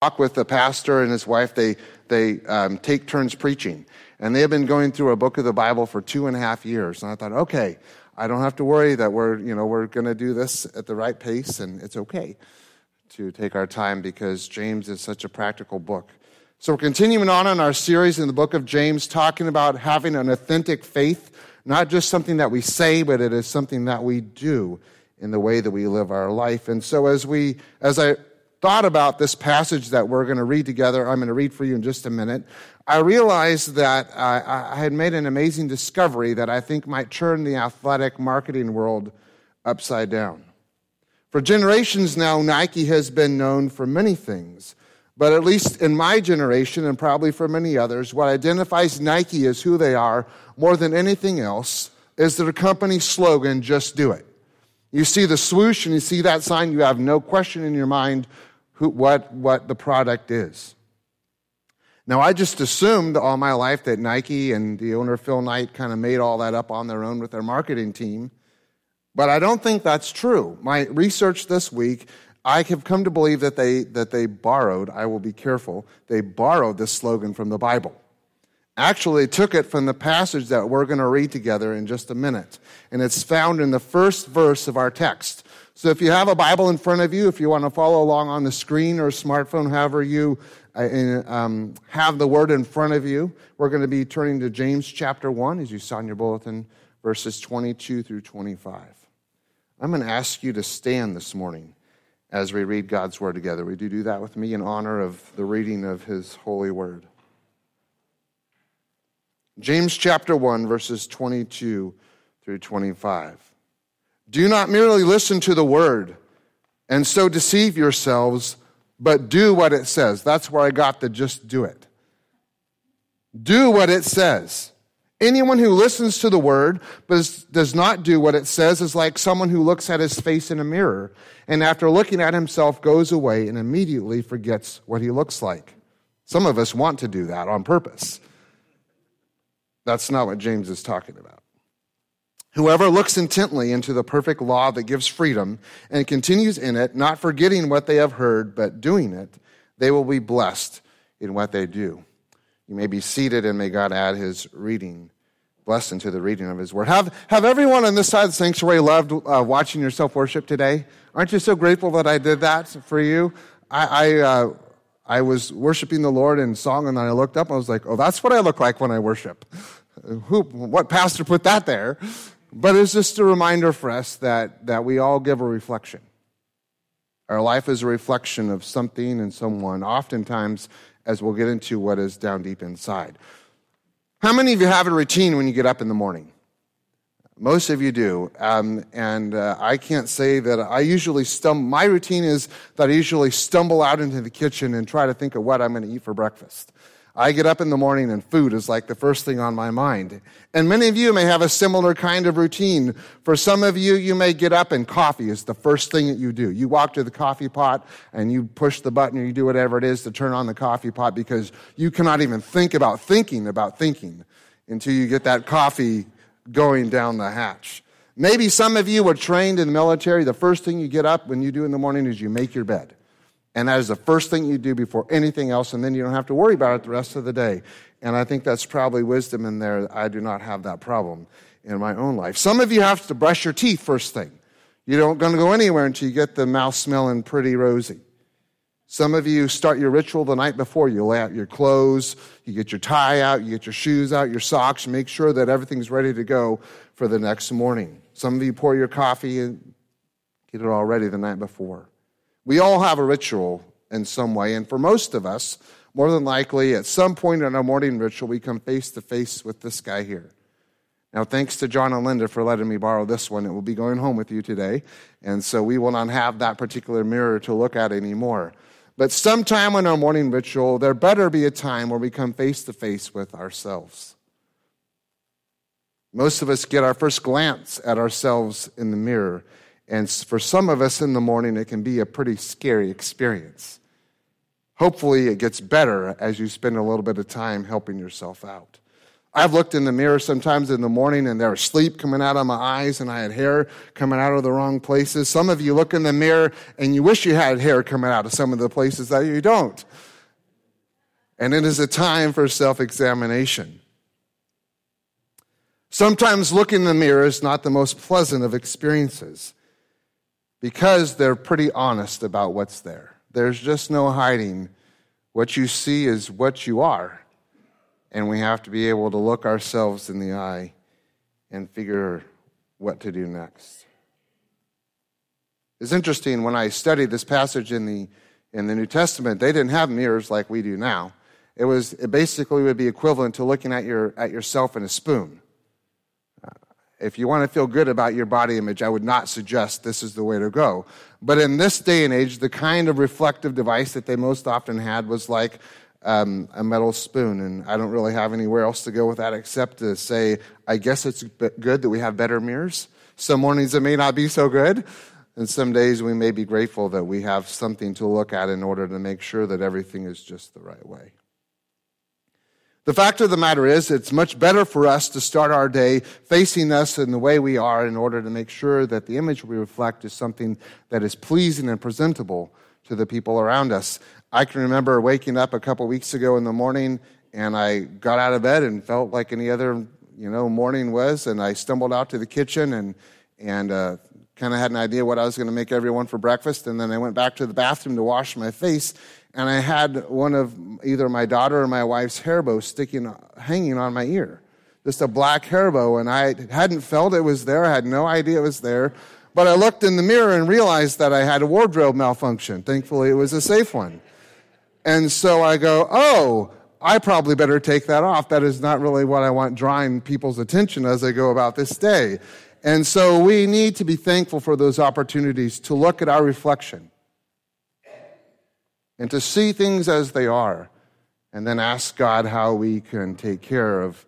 talk with the pastor and his wife. They, they um, take turns preaching. And they have been going through a book of the Bible for two and a half years. And I thought, okay, I don't have to worry that we're, you know, we're going to do this at the right pace, and it's okay to take our time because James is such a practical book. So we're continuing on in our series in the book of James, talking about having an authentic faith, not just something that we say, but it is something that we do in the way that we live our life. And so as we, as I thought about this passage that we're going to read together, I'm going to read for you in just a minute. I realized that I, I had made an amazing discovery that I think might turn the athletic marketing world upside down. For generations now, Nike has been known for many things. But at least in my generation, and probably for many others, what identifies Nike as who they are more than anything else is their company slogan, just do it. You see the swoosh and you see that sign, you have no question in your mind who, what, what the product is. Now, I just assumed all my life that Nike and the owner Phil Knight kind of made all that up on their own with their marketing team. But I don't think that's true. My research this week, I have come to believe that they, that they borrowed, I will be careful, they borrowed this slogan from the Bible. Actually, took it from the passage that we're going to read together in just a minute. And it's found in the first verse of our text. So if you have a Bible in front of you, if you want to follow along on the screen or smartphone, however you uh, um, have the word in front of you, we're going to be turning to James chapter 1, as you saw in your bulletin, verses 22 through 25. I'm going to ask you to stand this morning as we read God's word together. Would you do that with me in honor of the reading of his holy word? James chapter 1, verses 22 through 25. Do not merely listen to the word and so deceive yourselves, but do what it says. That's where I got the just do it. Do what it says. Anyone who listens to the word but does not do what it says is like someone who looks at his face in a mirror and after looking at himself goes away and immediately forgets what he looks like. Some of us want to do that on purpose. That's not what James is talking about. Whoever looks intently into the perfect law that gives freedom and continues in it, not forgetting what they have heard, but doing it, they will be blessed in what they do. You may be seated and may God add his reading, blessing to the reading of his word. Have, have everyone on this side of the sanctuary loved uh, watching your self worship today? Aren't you so grateful that I did that for you? I, I, uh, I was worshiping the Lord in song and then I looked up and I was like, oh, that's what I look like when I worship. Who, what pastor put that there? But it's just a reminder for us that, that we all give a reflection. Our life is a reflection of something and someone, oftentimes, as we'll get into what is down deep inside. How many of you have a routine when you get up in the morning? Most of you do. Um, and uh, I can't say that I usually stumble. My routine is that I usually stumble out into the kitchen and try to think of what I'm going to eat for breakfast. I get up in the morning and food is like the first thing on my mind. And many of you may have a similar kind of routine. For some of you, you may get up and coffee is the first thing that you do. You walk to the coffee pot and you push the button or you do whatever it is to turn on the coffee pot because you cannot even think about thinking about thinking until you get that coffee going down the hatch. Maybe some of you were trained in the military. The first thing you get up when you do in the morning is you make your bed. And that is the first thing you do before anything else, and then you don't have to worry about it the rest of the day. And I think that's probably wisdom in there. I do not have that problem in my own life. Some of you have to brush your teeth first thing. You don't going to go anywhere until you get the mouth smelling pretty rosy. Some of you start your ritual the night before. You lay out your clothes, you get your tie out, you get your shoes out, your socks, make sure that everything's ready to go for the next morning. Some of you pour your coffee and get it all ready the night before. We all have a ritual in some way, and for most of us, more than likely, at some point in our morning ritual, we come face to face with this guy here. Now, thanks to John and Linda for letting me borrow this one. It will be going home with you today, and so we will not have that particular mirror to look at anymore. But sometime in our morning ritual, there better be a time where we come face to face with ourselves. Most of us get our first glance at ourselves in the mirror and for some of us in the morning, it can be a pretty scary experience. Hopefully, it gets better as you spend a little bit of time helping yourself out. I've looked in the mirror sometimes in the morning and there was sleep coming out of my eyes and I had hair coming out of the wrong places. Some of you look in the mirror and you wish you had hair coming out of some of the places that you don't. And it is a time for self examination. Sometimes looking in the mirror is not the most pleasant of experiences because they're pretty honest about what's there. There's just no hiding. What you see is what you are. And we have to be able to look ourselves in the eye and figure what to do next. It's interesting when I studied this passage in the, in the New Testament, they didn't have mirrors like we do now. It was it basically would be equivalent to looking at your at yourself in a spoon. If you want to feel good about your body image, I would not suggest this is the way to go. But in this day and age, the kind of reflective device that they most often had was like um, a metal spoon. And I don't really have anywhere else to go with that except to say, I guess it's good that we have better mirrors. Some mornings it may not be so good. And some days we may be grateful that we have something to look at in order to make sure that everything is just the right way. The fact of the matter is, it's much better for us to start our day facing us in the way we are in order to make sure that the image we reflect is something that is pleasing and presentable to the people around us. I can remember waking up a couple weeks ago in the morning and I got out of bed and felt like any other, you know, morning was. And I stumbled out to the kitchen and, and, uh, kind of had an idea what I was going to make everyone for breakfast. And then I went back to the bathroom to wash my face and I had one of either my daughter or my wife's hair bow sticking, hanging on my ear. Just a black hair bow, and I hadn't felt it was there. I had no idea it was there. But I looked in the mirror and realized that I had a wardrobe malfunction. Thankfully, it was a safe one. And so I go, oh, I probably better take that off. That is not really what I want drawing people's attention as I go about this day. And so we need to be thankful for those opportunities to look at our reflection and to see things as they are, and then ask God how we can take care of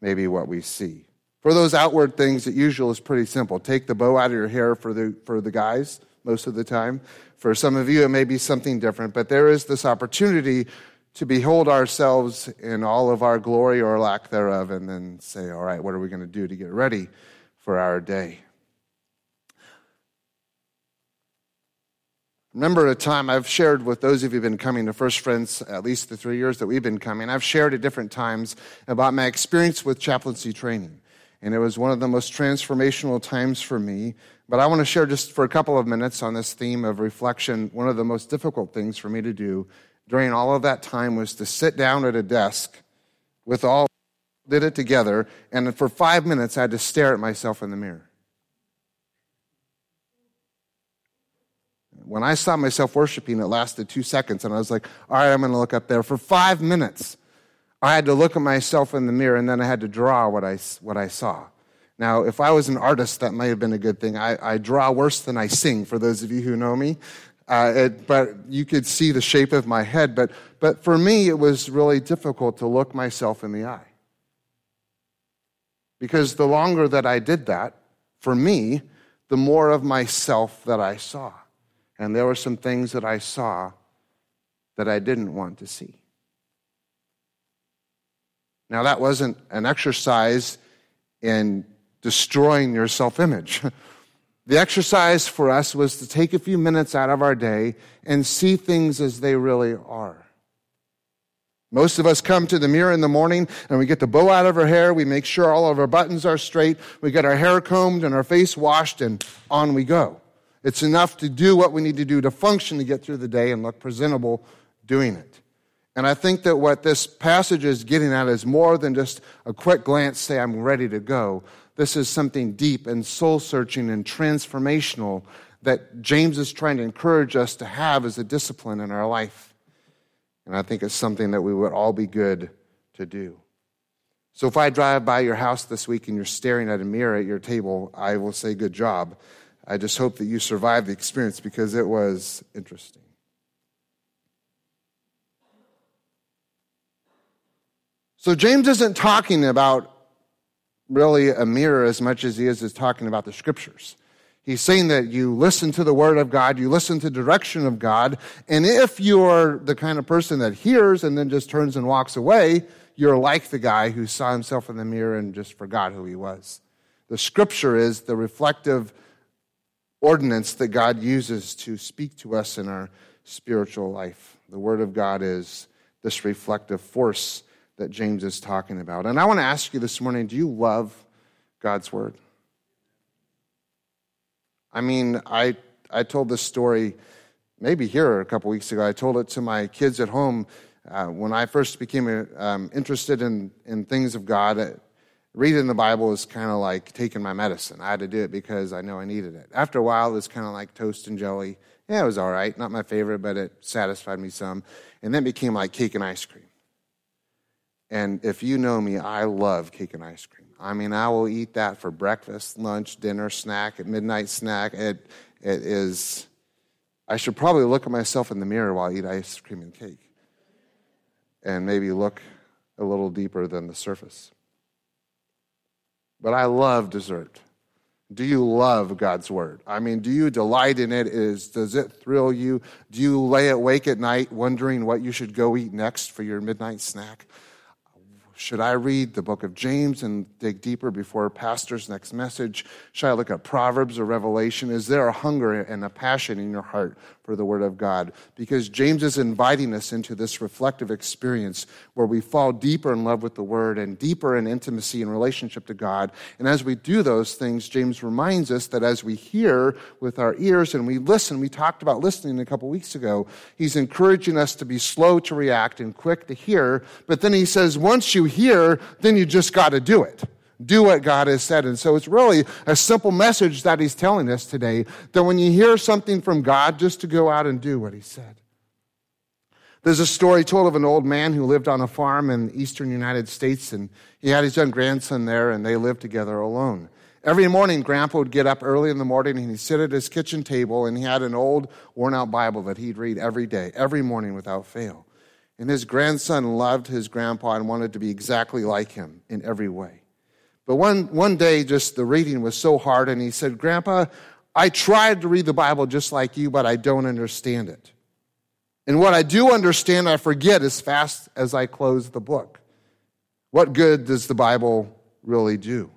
maybe what we see. For those outward things, it usually is pretty simple. Take the bow out of your hair for the, for the guys most of the time. For some of you, it may be something different, but there is this opportunity to behold ourselves in all of our glory or lack thereof, and then say, all right, what are we going to do to get ready for our day? Remember a time I've shared with those of you who've been coming to First Friends, at least the three years that we've been coming, I've shared at different times about my experience with chaplaincy training. And it was one of the most transformational times for me. But I want to share just for a couple of minutes on this theme of reflection. One of the most difficult things for me to do during all of that time was to sit down at a desk with all, did it together, and for five minutes I had to stare at myself in the mirror. When I saw myself worshiping, it lasted two seconds, and I was like, all right, I'm going to look up there. For five minutes, I had to look at myself in the mirror, and then I had to draw what I, what I saw. Now, if I was an artist, that might have been a good thing. I, I draw worse than I sing, for those of you who know me. Uh, it, but you could see the shape of my head. But, but for me, it was really difficult to look myself in the eye. Because the longer that I did that, for me, the more of myself that I saw. And there were some things that I saw that I didn't want to see. Now, that wasn't an exercise in destroying your self image. The exercise for us was to take a few minutes out of our day and see things as they really are. Most of us come to the mirror in the morning and we get the bow out of our hair. We make sure all of our buttons are straight. We get our hair combed and our face washed and on we go. It's enough to do what we need to do to function to get through the day and look presentable doing it. And I think that what this passage is getting at is more than just a quick glance, say, I'm ready to go. This is something deep and soul searching and transformational that James is trying to encourage us to have as a discipline in our life. And I think it's something that we would all be good to do. So if I drive by your house this week and you're staring at a mirror at your table, I will say, Good job. I just hope that you survived the experience because it was interesting. So, James isn't talking about really a mirror as much as he is, is talking about the scriptures. He's saying that you listen to the word of God, you listen to direction of God, and if you're the kind of person that hears and then just turns and walks away, you're like the guy who saw himself in the mirror and just forgot who he was. The scripture is the reflective ordinance that God uses to speak to us in our spiritual life. The word of God is this reflective force that James is talking about. And I want to ask you this morning do you love God's word? I mean, I, I told this story maybe here a couple weeks ago. I told it to my kids at home uh, when I first became um, interested in, in things of God. Reading the Bible was kind of like taking my medicine. I had to do it because I know I needed it. After a while, it was kind of like toast and jelly. Yeah, it was all right. Not my favorite, but it satisfied me some. And then it became like cake and ice cream. And if you know me, I love cake and ice cream. I mean, I will eat that for breakfast, lunch, dinner, snack, at midnight snack. It, it is, I should probably look at myself in the mirror while I eat ice cream and cake and maybe look a little deeper than the surface. But I love dessert. Do you love God's word? I mean, do you delight in it? Is does it thrill you? Do you lay awake at night wondering what you should go eat next for your midnight snack? Should I read the book of James and dig deeper before pastor's next message? Should I look at Proverbs or Revelation? Is there a hunger and a passion in your heart for the Word of God? Because James is inviting us into this reflective experience where we fall deeper in love with the Word and deeper in intimacy and relationship to God. And as we do those things, James reminds us that as we hear with our ears and we listen, we talked about listening a couple weeks ago, he's encouraging us to be slow to react and quick to hear. But then he says, once you hear, then you just got to do it. Do what God has said. And so it's really a simple message that he's telling us today that when you hear something from God, just to go out and do what he said. There's a story told of an old man who lived on a farm in the eastern United States, and he had his young grandson there, and they lived together alone. Every morning, Grandpa would get up early in the morning and he'd sit at his kitchen table, and he had an old, worn out Bible that he'd read every day, every morning without fail. And his grandson loved his grandpa and wanted to be exactly like him in every way. But one, one day, just the reading was so hard, and he said, Grandpa, I tried to read the Bible just like you, but I don't understand it. And what I do understand, I forget as fast as I close the book. What good does the Bible really do?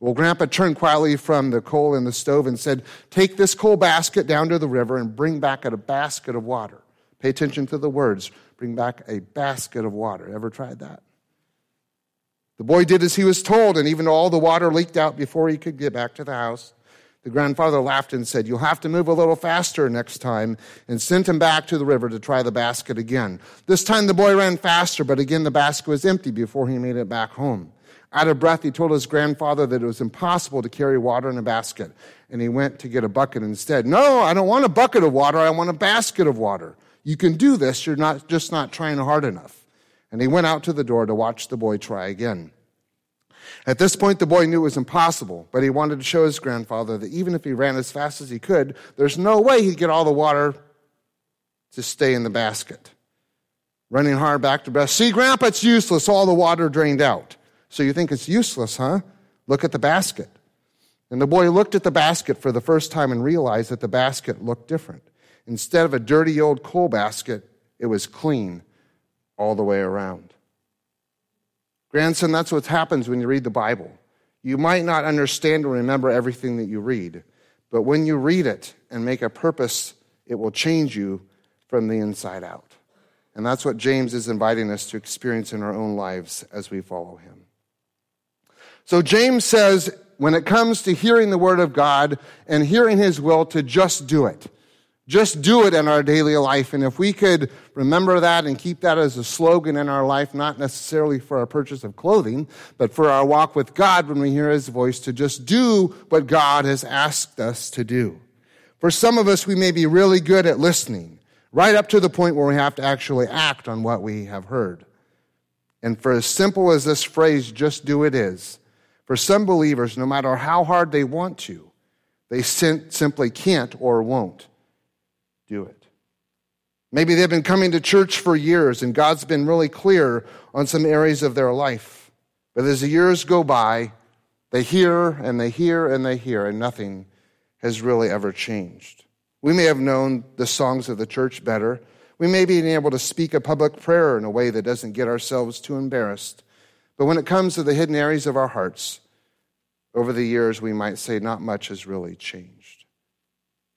Well, Grandpa turned quietly from the coal in the stove and said, Take this coal basket down to the river and bring back a basket of water. Pay attention to the words bring back a basket of water. Ever tried that? The boy did as he was told, and even though all the water leaked out before he could get back to the house, the grandfather laughed and said, You'll have to move a little faster next time, and sent him back to the river to try the basket again. This time the boy ran faster, but again the basket was empty before he made it back home. Out of breath, he told his grandfather that it was impossible to carry water in a basket, and he went to get a bucket instead. No, I don't want a bucket of water, I want a basket of water. You can do this, you're not just not trying hard enough. And he went out to the door to watch the boy try again. At this point, the boy knew it was impossible, but he wanted to show his grandfather that even if he ran as fast as he could, there's no way he'd get all the water to stay in the basket. Running hard back to breath. See, Grandpa, it's useless. All the water drained out. So you think it's useless, huh? Look at the basket. And the boy looked at the basket for the first time and realized that the basket looked different. Instead of a dirty old coal basket, it was clean all the way around. Grandson, that's what happens when you read the Bible. You might not understand or remember everything that you read, but when you read it and make a purpose, it will change you from the inside out. And that's what James is inviting us to experience in our own lives as we follow him. So James says, when it comes to hearing the word of God and hearing his will, to just do it. Just do it in our daily life. And if we could remember that and keep that as a slogan in our life, not necessarily for our purchase of clothing, but for our walk with God when we hear His voice, to just do what God has asked us to do. For some of us, we may be really good at listening, right up to the point where we have to actually act on what we have heard. And for as simple as this phrase, just do it is, for some believers, no matter how hard they want to, they simply can't or won't do it. Maybe they've been coming to church for years and God's been really clear on some areas of their life. But as the years go by, they hear and they hear and they hear, and nothing has really ever changed. We may have known the songs of the church better. We may be able to speak a public prayer in a way that doesn't get ourselves too embarrassed. But when it comes to the hidden areas of our hearts, over the years, we might say not much has really changed.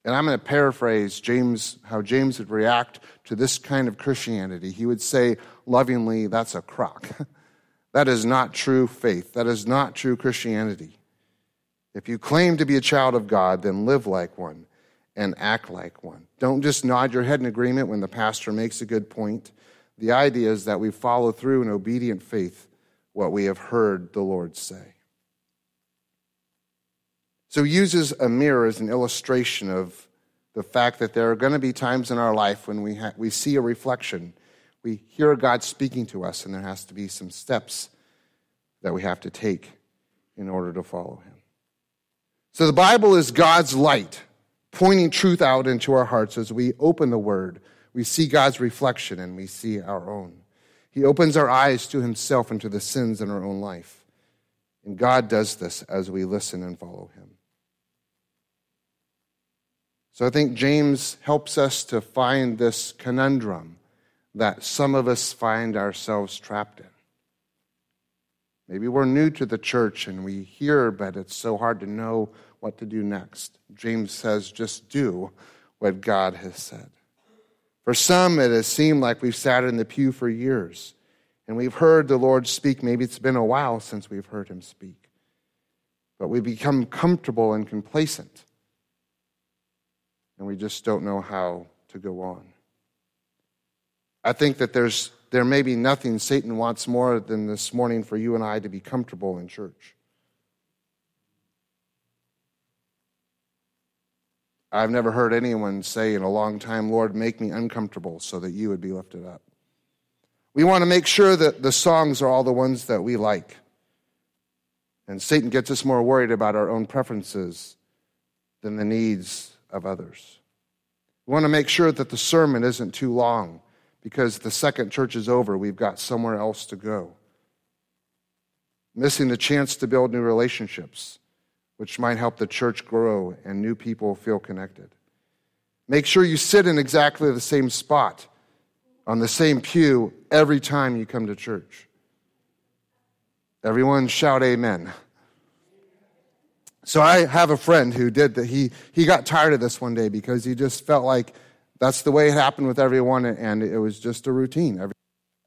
And I'm going to paraphrase James, how James would react to this kind of Christianity. He would say lovingly, that's a crock. that is not true faith. That is not true Christianity. If you claim to be a child of God, then live like one and act like one. Don't just nod your head in agreement when the pastor makes a good point. The idea is that we follow through in obedient faith what we have heard the Lord say. So he uses a mirror as an illustration of the fact that there are going to be times in our life when we, ha- we see a reflection. We hear God speaking to us, and there has to be some steps that we have to take in order to follow him. So the Bible is God's light, pointing truth out into our hearts as we open the Word. We see God's reflection and we see our own. He opens our eyes to Himself and to the sins in our own life. And God does this as we listen and follow Him. So I think James helps us to find this conundrum that some of us find ourselves trapped in. Maybe we're new to the church and we hear, but it's so hard to know what to do next. James says, just do what God has said. For some, it has seemed like we've sat in the pew for years and we've heard the Lord speak. Maybe it's been a while since we've heard him speak. But we become comfortable and complacent and we just don't know how to go on. I think that there's, there may be nothing Satan wants more than this morning for you and I to be comfortable in church. I've never heard anyone say in a long time, Lord, make me uncomfortable so that you would be lifted up. We want to make sure that the songs are all the ones that we like. And Satan gets us more worried about our own preferences than the needs of others. We want to make sure that the sermon isn't too long because the second church is over, we've got somewhere else to go. Missing the chance to build new relationships, which might help the church grow and new people feel connected. Make sure you sit in exactly the same spot on the same pew every time you come to church. Everyone shout amen. So I have a friend who did that. He, he got tired of this one day because he just felt like that's the way it happened with everyone, and it was just a routine.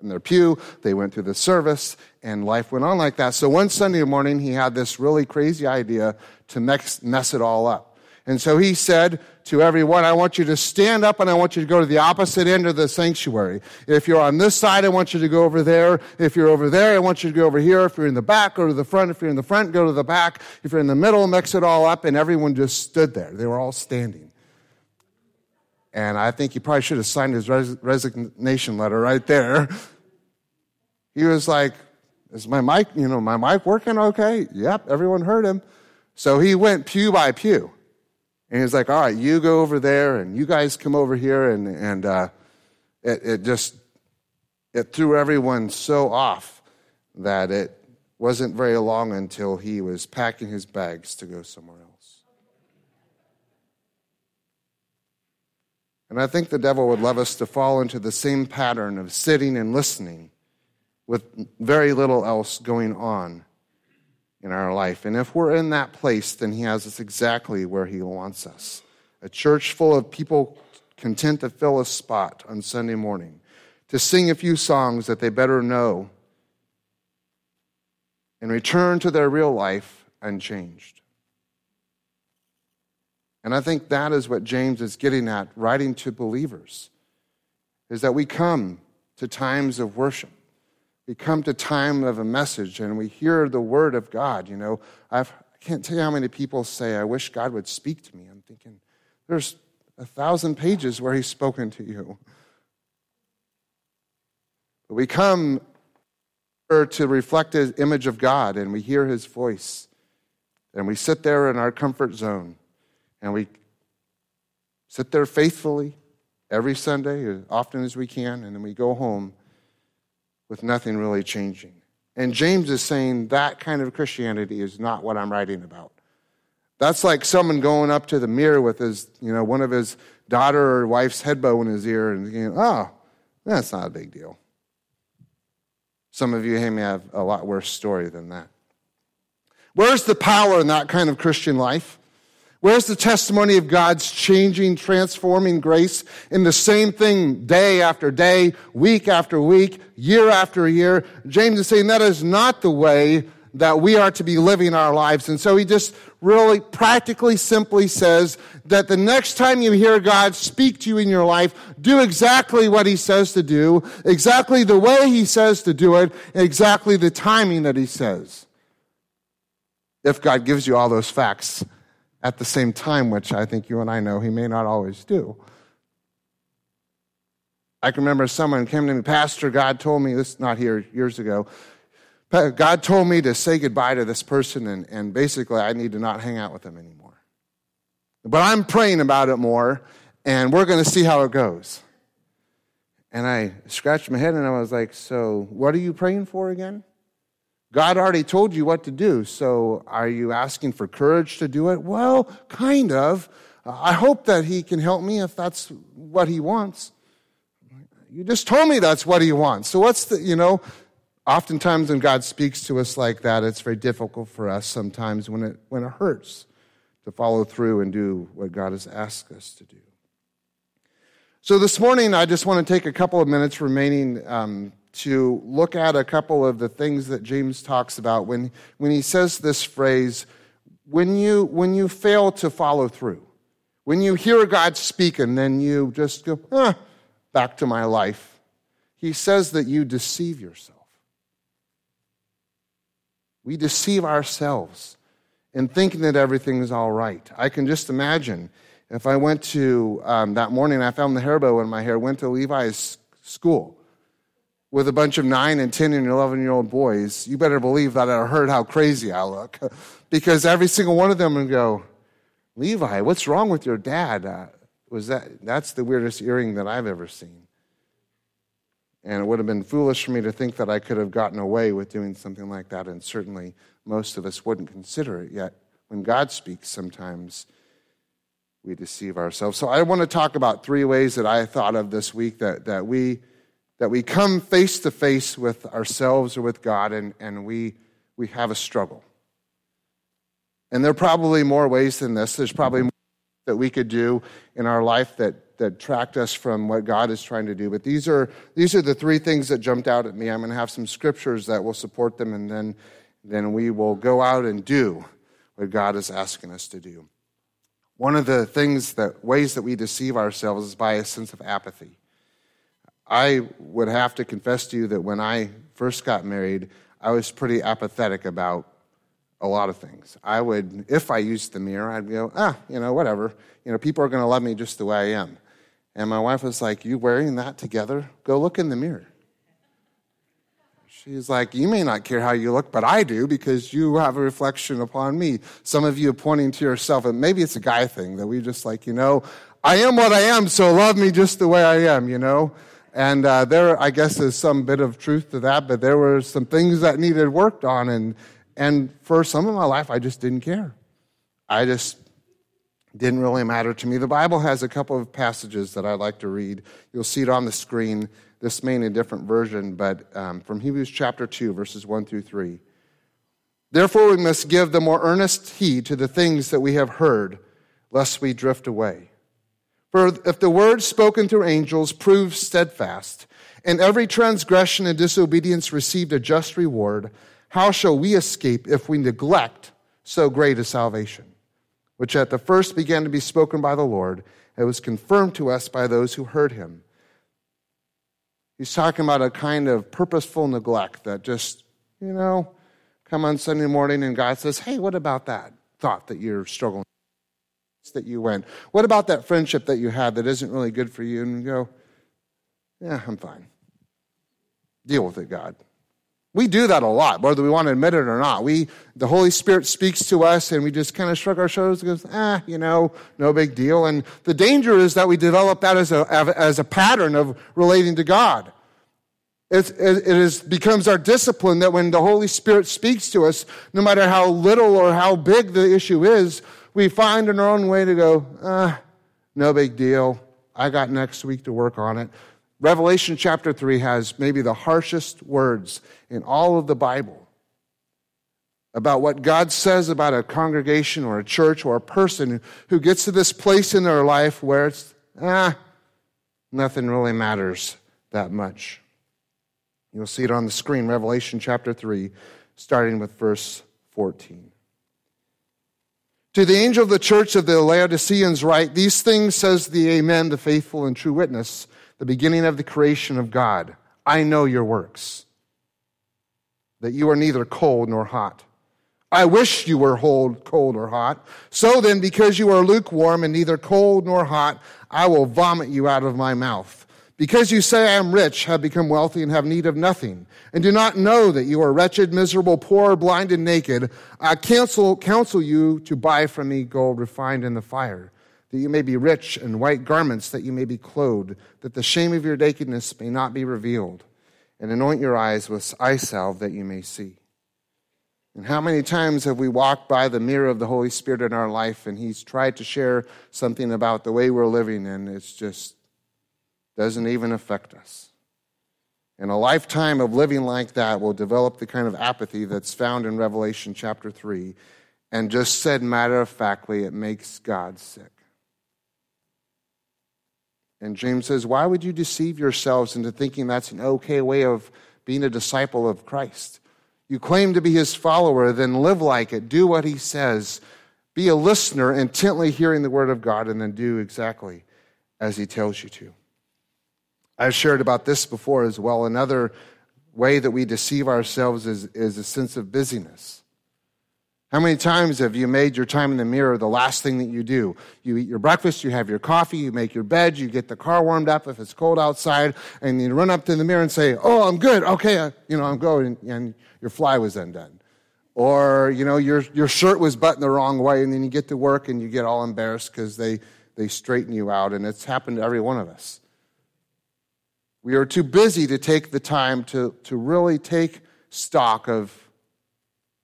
In their pew, they went through the service, and life went on like that. So one Sunday morning, he had this really crazy idea to mess, mess it all up. And so he said to everyone, I want you to stand up and I want you to go to the opposite end of the sanctuary. If you're on this side, I want you to go over there. If you're over there, I want you to go over here. If you're in the back, go to the front. If you're in the front, go to the back. If you're in the middle, mix it all up. And everyone just stood there. They were all standing. And I think he probably should have signed his res- resignation letter right there. He was like, is my mic, you know, my mic working okay? Yep, everyone heard him. So he went pew by pew. And he's like, all right, you go over there and you guys come over here. And, and uh, it, it just, it threw everyone so off that it wasn't very long until he was packing his bags to go somewhere else. And I think the devil would love us to fall into the same pattern of sitting and listening with very little else going on in our life. And if we're in that place, then He has us exactly where He wants us. A church full of people content to fill a spot on Sunday morning, to sing a few songs that they better know, and return to their real life unchanged. And I think that is what James is getting at, writing to believers, is that we come to times of worship we come to time of a message and we hear the word of God. You know, I've, I can't tell you how many people say, I wish God would speak to me. I'm thinking, there's a thousand pages where he's spoken to you. But we come to reflect his image of God and we hear his voice. And we sit there in our comfort zone and we sit there faithfully every Sunday, as often as we can, and then we go home with nothing really changing. And James is saying that kind of Christianity is not what I'm writing about. That's like someone going up to the mirror with his, you know, one of his daughter or wife's head bow in his ear and thinking, oh, that's not a big deal. Some of you may have a lot worse story than that. Where's the power in that kind of Christian life? Where's the testimony of God's changing, transforming grace in the same thing day after day, week after week, year after year? James is saying that is not the way that we are to be living our lives. And so he just really practically simply says that the next time you hear God speak to you in your life, do exactly what he says to do, exactly the way he says to do it, exactly the timing that he says. If God gives you all those facts at the same time, which I think you and I know he may not always do. I can remember someone came to me, Pastor, God told me this, not here, years ago. God told me to say goodbye to this person, and, and basically I need to not hang out with them anymore. But I'm praying about it more, and we're going to see how it goes. And I scratched my head and I was like, So, what are you praying for again? God already told you what to do, so are you asking for courage to do it? Well, kind of. Uh, I hope that He can help me if that's what He wants. You just told me that's what He wants. So, what's the, you know, oftentimes when God speaks to us like that, it's very difficult for us sometimes when it, when it hurts to follow through and do what God has asked us to do. So, this morning, I just want to take a couple of minutes remaining um, to look at a couple of the things that James talks about when, when he says this phrase, when you, when you fail to follow through, when you hear God speak and then you just go, back to my life. He says that you deceive yourself. We deceive ourselves in thinking that everything is all right. I can just imagine if I went to um, that morning, I found the hair bow in my hair, went to Levi's school with a bunch of nine and 10 and 11 year old boys, you better believe that I heard how crazy I look. because every single one of them would go, Levi, what's wrong with your dad? Uh, was that, that's the weirdest earring that I've ever seen. And it would have been foolish for me to think that I could have gotten away with doing something like that, and certainly most of us wouldn't consider it. Yet, when God speaks, sometimes we deceive ourselves. So, I want to talk about three ways that I thought of this week that, that we that we come face to face with ourselves or with God and, and we, we have a struggle. And there are probably more ways than this. There's probably more that we could do in our life that, that tracked us from what God is trying to do. But these are, these are the three things that jumped out at me. I'm going to have some scriptures that will support them, and then, then we will go out and do what God is asking us to do. One of the things that ways that we deceive ourselves is by a sense of apathy. I would have to confess to you that when I first got married, I was pretty apathetic about a lot of things. I would, if I used the mirror, I'd go, ah, you know, whatever. You know, people are going to love me just the way I am. And my wife was like, You wearing that together? Go look in the mirror. She's like, You may not care how you look, but I do because you have a reflection upon me. Some of you are pointing to yourself, and maybe it's a guy thing that we just like, you know, I am what I am, so love me just the way I am, you know? And uh, there, I guess, is some bit of truth to that, but there were some things that needed worked on. And, and for some of my life, I just didn't care. I just didn't really matter to me. The Bible has a couple of passages that I'd like to read. You'll see it on the screen. This may in a different version, but um, from Hebrews chapter 2, verses 1 through 3. Therefore, we must give the more earnest heed to the things that we have heard, lest we drift away. For if the word spoken through angels proved steadfast, and every transgression and disobedience received a just reward, how shall we escape if we neglect so great a salvation, which at the first began to be spoken by the Lord, and was confirmed to us by those who heard him? He's talking about a kind of purposeful neglect that just, you know, come on Sunday morning and God says, hey, what about that thought that you're struggling that you went? What about that friendship that you had that isn't really good for you? And you go, yeah, I'm fine. Deal with it, God. We do that a lot, whether we want to admit it or not. We, the Holy Spirit speaks to us and we just kind of shrug our shoulders and goes, ah, you know, no big deal. And the danger is that we develop that as a, as a pattern of relating to God. It, it, is, becomes our discipline that when the Holy Spirit speaks to us, no matter how little or how big the issue is, We find in our own way to go, ah, no big deal. I got next week to work on it. Revelation chapter 3 has maybe the harshest words in all of the Bible about what God says about a congregation or a church or a person who gets to this place in their life where it's, ah, nothing really matters that much. You'll see it on the screen, Revelation chapter 3, starting with verse 14. To the angel of the church of the Laodiceans, write, These things says the Amen, the faithful and true witness, the beginning of the creation of God. I know your works, that you are neither cold nor hot. I wish you were cold or hot. So then, because you are lukewarm and neither cold nor hot, I will vomit you out of my mouth. Because you say, I am rich, have become wealthy, and have need of nothing, and do not know that you are wretched, miserable, poor, blind, and naked, I counsel, counsel you to buy from me gold refined in the fire, that you may be rich, and white garments, that you may be clothed, that the shame of your nakedness may not be revealed, and anoint your eyes with eye salve, that you may see. And how many times have we walked by the mirror of the Holy Spirit in our life and He's tried to share something about the way we're living and it just doesn't even affect us? And a lifetime of living like that will develop the kind of apathy that's found in Revelation chapter 3. And just said matter of factly, it makes God sick. And James says, Why would you deceive yourselves into thinking that's an okay way of being a disciple of Christ? you claim to be his follower, then live like it. Do what he says. Be a listener, intently hearing the word of God, and then do exactly as he tells you to. I've shared about this before as well. Another way that we deceive ourselves is, is a sense of busyness. How many times have you made your time in the mirror the last thing that you do? You eat your breakfast, you have your coffee, you make your bed, you get the car warmed up if it's cold outside, and you run up to the mirror and say, "Oh, I'm good. Okay, uh, you know, I'm going." And your fly was undone, or you know, your your shirt was buttoned the wrong way, and then you get to work and you get all embarrassed because they they straighten you out, and it's happened to every one of us. We are too busy to take the time to to really take stock of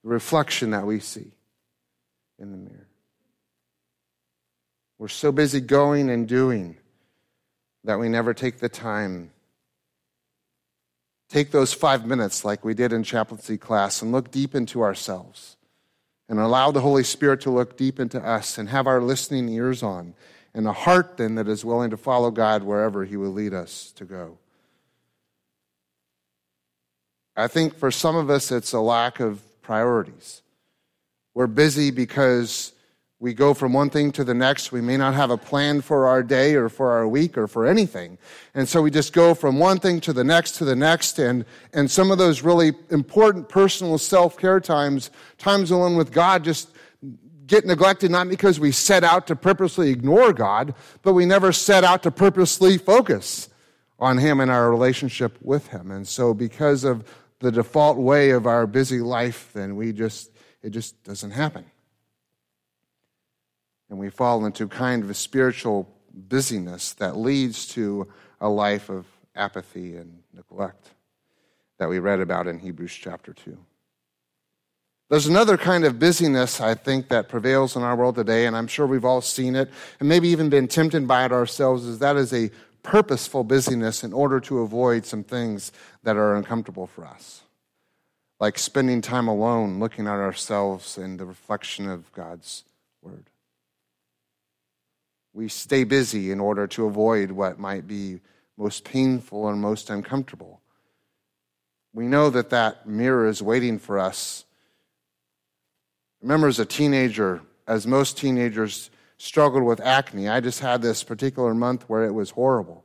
the reflection that we see in the mirror. We're so busy going and doing that we never take the time. Take those five minutes, like we did in chaplaincy class, and look deep into ourselves and allow the Holy Spirit to look deep into us and have our listening ears on and a heart then that is willing to follow God wherever He will lead us to go. I think for some of us, it's a lack of priorities. We're busy because we go from one thing to the next. We may not have a plan for our day or for our week or for anything. And so we just go from one thing to the next to the next. And, and some of those really important personal self care times, times alone with God, just get neglected not because we set out to purposely ignore God, but we never set out to purposely focus on Him and our relationship with Him. And so because of the default way of our busy life, then we just, it just doesn't happen. And we fall into kind of a spiritual busyness that leads to a life of apathy and neglect that we read about in Hebrews chapter 2. There's another kind of busyness, I think, that prevails in our world today, and I'm sure we've all seen it, and maybe even been tempted by it ourselves, is that is a purposeful busyness in order to avoid some things that are uncomfortable for us, like spending time alone looking at ourselves in the reflection of God's Word. We stay busy in order to avoid what might be most painful and most uncomfortable. We know that that mirror is waiting for us. Remember, as a teenager, as most teenagers struggled with acne. I just had this particular month where it was horrible.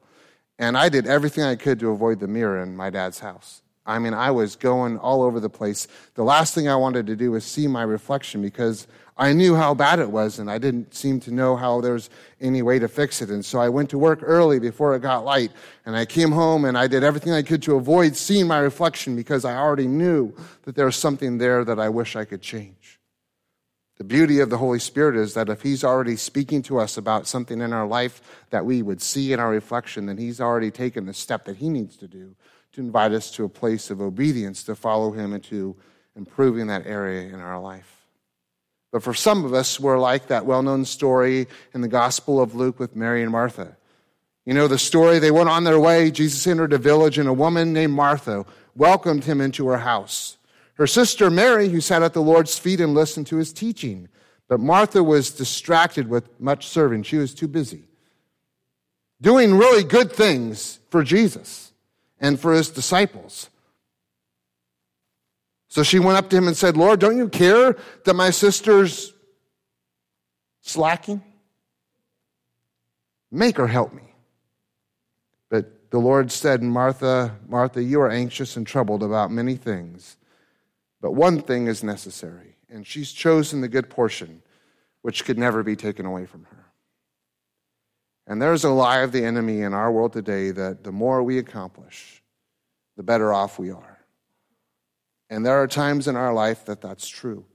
And I did everything I could to avoid the mirror in my dad's house. I mean, I was going all over the place. The last thing I wanted to do was see my reflection because I knew how bad it was and I didn't seem to know how there was any way to fix it. And so I went to work early before it got light and I came home and I did everything I could to avoid seeing my reflection because I already knew that there was something there that I wish I could change. The beauty of the Holy Spirit is that if He's already speaking to us about something in our life that we would see in our reflection, then He's already taken the step that He needs to do to invite us to a place of obedience to follow Him into improving that area in our life. But for some of us, we're like that well known story in the Gospel of Luke with Mary and Martha. You know the story, they went on their way. Jesus entered a village, and a woman named Martha welcomed him into her house. Her sister Mary, who sat at the Lord's feet and listened to his teaching. But Martha was distracted with much serving. She was too busy doing really good things for Jesus and for his disciples. So she went up to him and said, Lord, don't you care that my sister's slacking? Make her help me. But the Lord said, Martha, Martha, you are anxious and troubled about many things, but one thing is necessary, and she's chosen the good portion, which could never be taken away from her. And there's a lie of the enemy in our world today that the more we accomplish, the better off we are. And there are times in our life that that's true.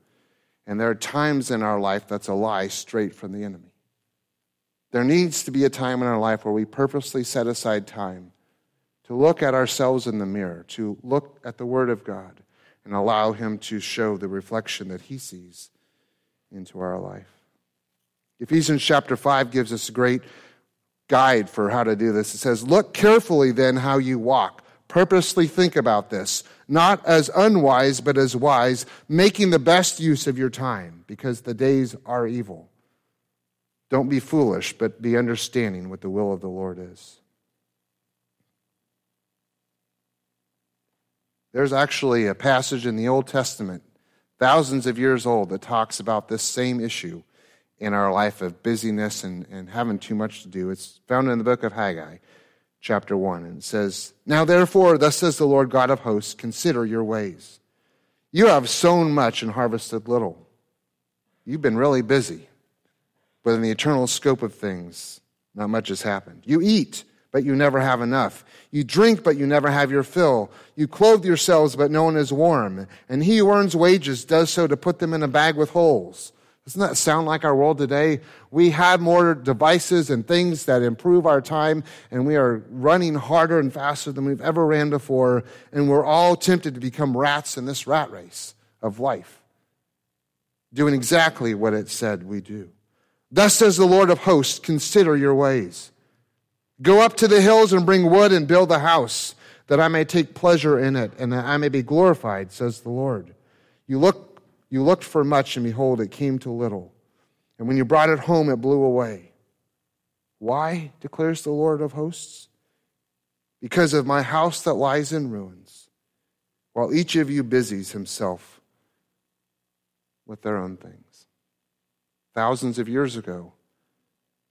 And there are times in our life that's a lie straight from the enemy. There needs to be a time in our life where we purposely set aside time to look at ourselves in the mirror, to look at the Word of God, and allow Him to show the reflection that He sees into our life. Ephesians chapter 5 gives us a great guide for how to do this. It says, Look carefully then how you walk Purposely think about this, not as unwise, but as wise, making the best use of your time, because the days are evil. Don't be foolish, but be understanding what the will of the Lord is. There's actually a passage in the Old Testament, thousands of years old, that talks about this same issue in our life of busyness and, and having too much to do. It's found in the book of Haggai chapter 1. And it says, Now therefore, thus says the Lord God of hosts, consider your ways. You have sown much and harvested little. You've been really busy. But in the eternal scope of things, not much has happened. You eat, but you never have enough. You drink, but you never have your fill. You clothe yourselves, but no one is warm. And he who earns wages does so to put them in a bag with holes. Doesn't that sound like our world today? We have more devices and things that improve our time, and we are running harder and faster than we've ever ran before, and we're all tempted to become rats in this rat race of life, doing exactly what it said we do. Thus says the Lord of hosts Consider your ways. Go up to the hills and bring wood and build a house, that I may take pleasure in it, and that I may be glorified, says the Lord. You look you looked for much, and behold, it came to little. And when you brought it home, it blew away. Why, declares the Lord of hosts? Because of my house that lies in ruins, while each of you busies himself with their own things. Thousands of years ago,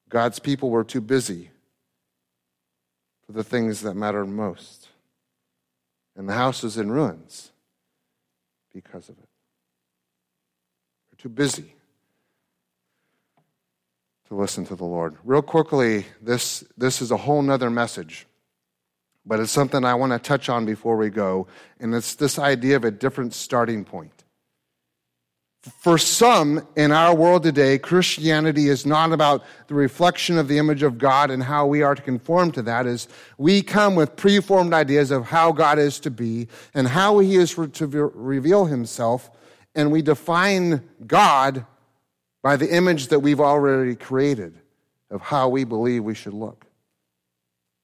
God's people were too busy for the things that matter most. And the house is in ruins because of it They're too busy to listen to the Lord. Real quickly, this, this is a whole nother message, but it's something I want to touch on before we go, and it's this idea of a different starting point. For some in our world today, Christianity is not about the reflection of the image of God and how we are to conform to that. Is we come with preformed ideas of how God is to be and how He is to reveal Himself and we define God by the image that we've already created of how we believe we should look.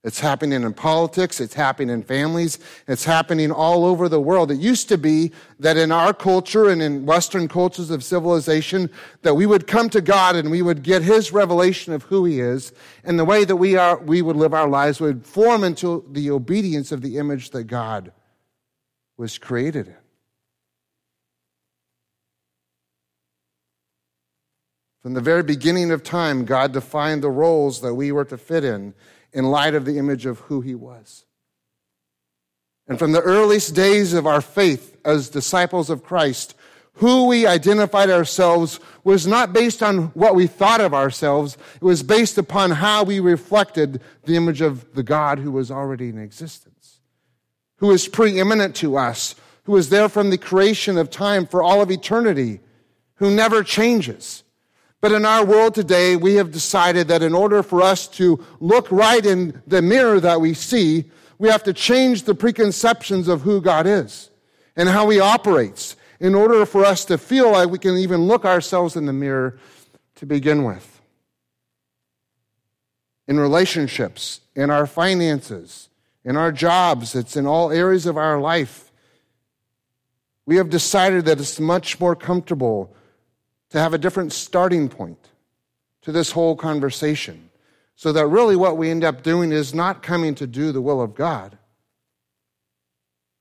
It's happening in politics, it's happening in families, it's happening all over the world. It used to be that in our culture and in Western cultures of civilization, that we would come to God and we would get His revelation of who He is, and the way that we are, we would live our lives would form into the obedience of the image that God was created in. From the very beginning of time, God defined the roles that we were to fit in in light of the image of who He was. And from the earliest days of our faith as disciples of Christ, who we identified ourselves was not based on what we thought of ourselves. It was based upon how we reflected the image of the God who was already in existence, who is preeminent to us, who is there from the creation of time for all of eternity, who never changes. But in our world today, we have decided that in order for us to look right in the mirror that we see, we have to change the preconceptions of who God is and how he operates in order for us to feel like we can even look ourselves in the mirror to begin with. In relationships, in our finances, in our jobs, it's in all areas of our life. We have decided that it's much more comfortable to have a different starting point to this whole conversation. So that really what we end up doing is not coming to do the will of God.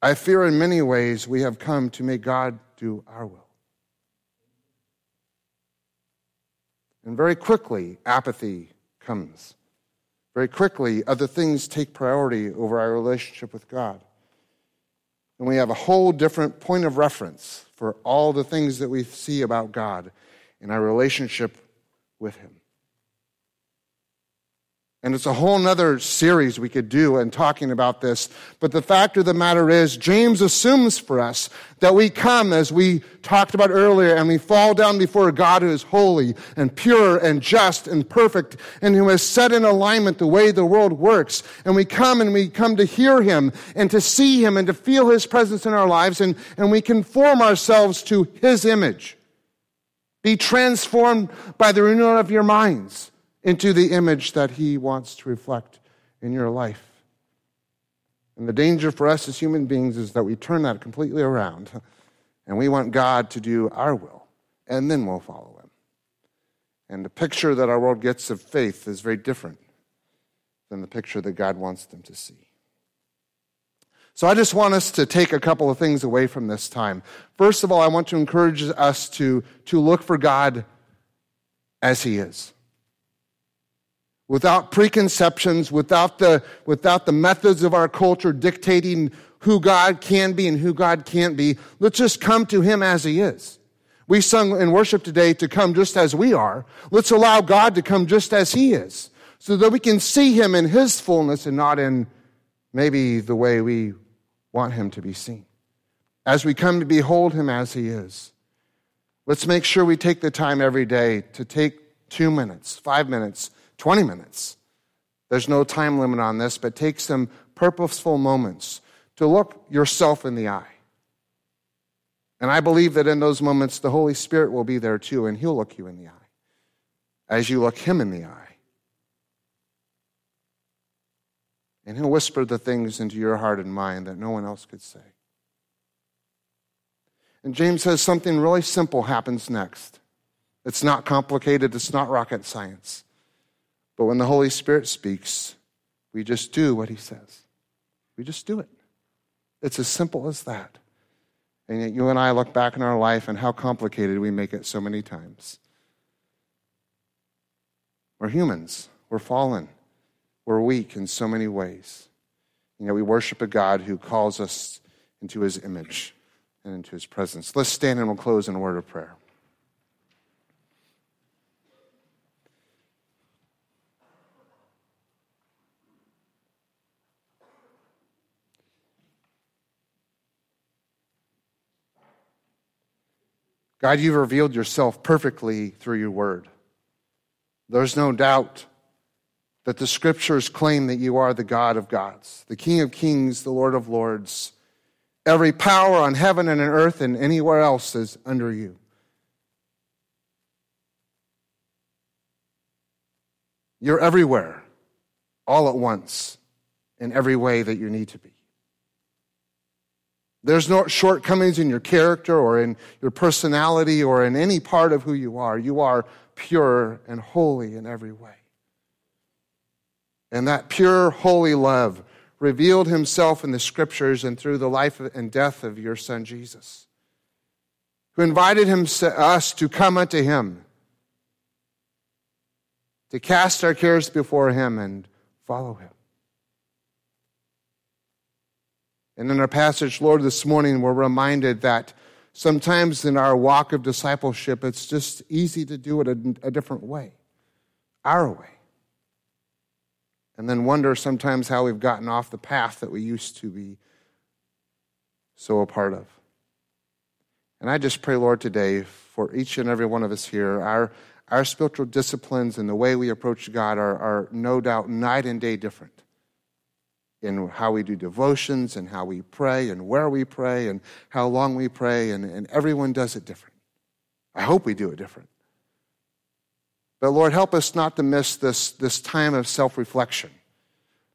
I fear in many ways we have come to make God do our will. And very quickly, apathy comes. Very quickly, other things take priority over our relationship with God. And we have a whole different point of reference for all the things that we see about God in our relationship with Him. And it's a whole nother series we could do in talking about this. But the fact of the matter is, James assumes for us that we come, as we talked about earlier, and we fall down before God who is holy and pure and just and perfect and who has set in alignment the way the world works. And we come and we come to hear him and to see him and to feel his presence in our lives and, and we conform ourselves to his image. Be transformed by the renewal of your minds into the image that He wants to reflect in your life. And the danger for us as human beings is that we turn that completely around and we want God to do our will, and then we'll follow Him. And the picture that our world gets of faith is very different than the picture that God wants them to see. So I just want us to take a couple of things away from this time. First of all, I want to encourage us to, to look for God as He is without preconceptions, without the, without the methods of our culture dictating who God can be and who God can't be. Let's just come to Him as He is. We sung in worship today to come just as we are. Let's allow God to come just as He is so that we can see Him in His fullness and not in maybe the way we want Him to be seen. As we come to behold Him as He is, let's make sure we take the time every day to take two minutes, five minutes, 20 minutes. There's no time limit on this, but take some purposeful moments to look yourself in the eye. And I believe that in those moments, the Holy Spirit will be there too, and He'll look you in the eye as you look Him in the eye. And He'll whisper the things into your heart and mind that no one else could say. And James says something really simple happens next. It's not complicated, it's not rocket science. But when the Holy Spirit speaks, we just do what He says. We just do it. It's as simple as that. And yet, you and I look back in our life and how complicated we make it so many times. We're humans, we're fallen, we're weak in so many ways. And yet, we worship a God who calls us into His image and into His presence. Let's stand and we'll close in a word of prayer. God, you've revealed yourself perfectly through your word. There's no doubt that the scriptures claim that you are the God of gods, the King of kings, the Lord of lords. Every power on heaven and on earth and anywhere else is under you. You're everywhere, all at once, in every way that you need to be. There's no shortcomings in your character or in your personality or in any part of who you are. You are pure and holy in every way. And that pure, holy love revealed himself in the scriptures and through the life and death of your son Jesus, who invited us to come unto him, to cast our cares before him and follow him. And in our passage, Lord, this morning, we're reminded that sometimes in our walk of discipleship, it's just easy to do it a, a different way, our way. And then wonder sometimes how we've gotten off the path that we used to be so a part of. And I just pray, Lord, today for each and every one of us here, our, our spiritual disciplines and the way we approach God are, are no doubt night and day different. In how we do devotions and how we pray and where we pray and how long we pray, and, and everyone does it different. I hope we do it different. But Lord, help us not to miss this, this time of self reflection.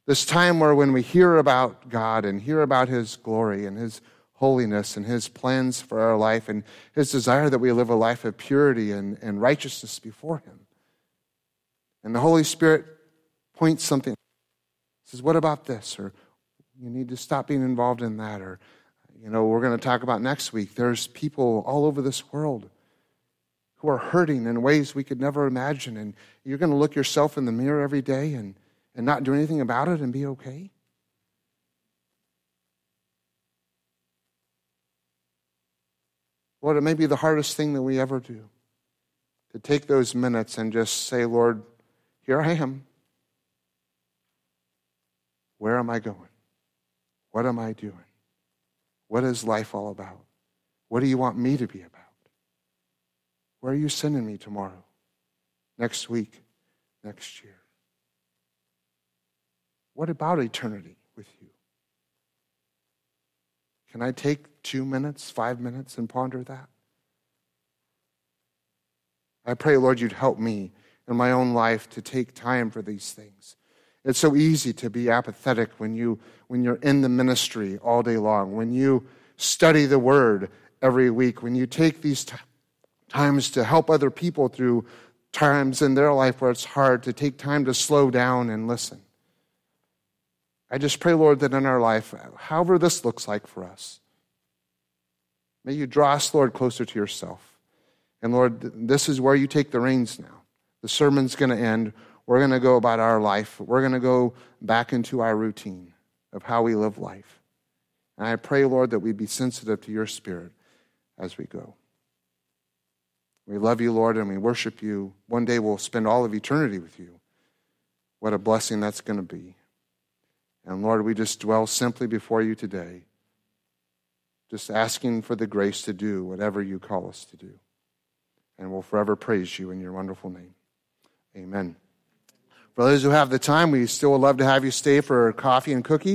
This time where when we hear about God and hear about His glory and His holiness and His plans for our life and His desire that we live a life of purity and, and righteousness before Him. And the Holy Spirit points something, says, What about this? Or you need to stop being involved in that. Or, you know, we're going to talk about next week. There's people all over this world who are hurting in ways we could never imagine. And you're going to look yourself in the mirror every day and, and not do anything about it and be okay? Lord, it may be the hardest thing that we ever do to take those minutes and just say, Lord, here I am. Where am I going? What am I doing? What is life all about? What do you want me to be about? Where are you sending me tomorrow, next week, next year? What about eternity with you? Can I take two minutes, five minutes, and ponder that? I pray, Lord, you'd help me in my own life to take time for these things. It's so easy to be apathetic when, you, when you're in the ministry all day long, when you study the word every week, when you take these t- times to help other people through times in their life where it's hard, to take time to slow down and listen. I just pray, Lord, that in our life, however this looks like for us, may you draw us, Lord, closer to yourself. And Lord, this is where you take the reins now. The sermon's going to end. We're going to go about our life. We're going to go back into our routine of how we live life. And I pray, Lord, that we be sensitive to your spirit as we go. We love you, Lord, and we worship you. One day we'll spend all of eternity with you. What a blessing that's going to be. And Lord, we just dwell simply before you today, just asking for the grace to do whatever you call us to do. And we'll forever praise you in your wonderful name. Amen. For those who have the time, we still would love to have you stay for coffee and cookies.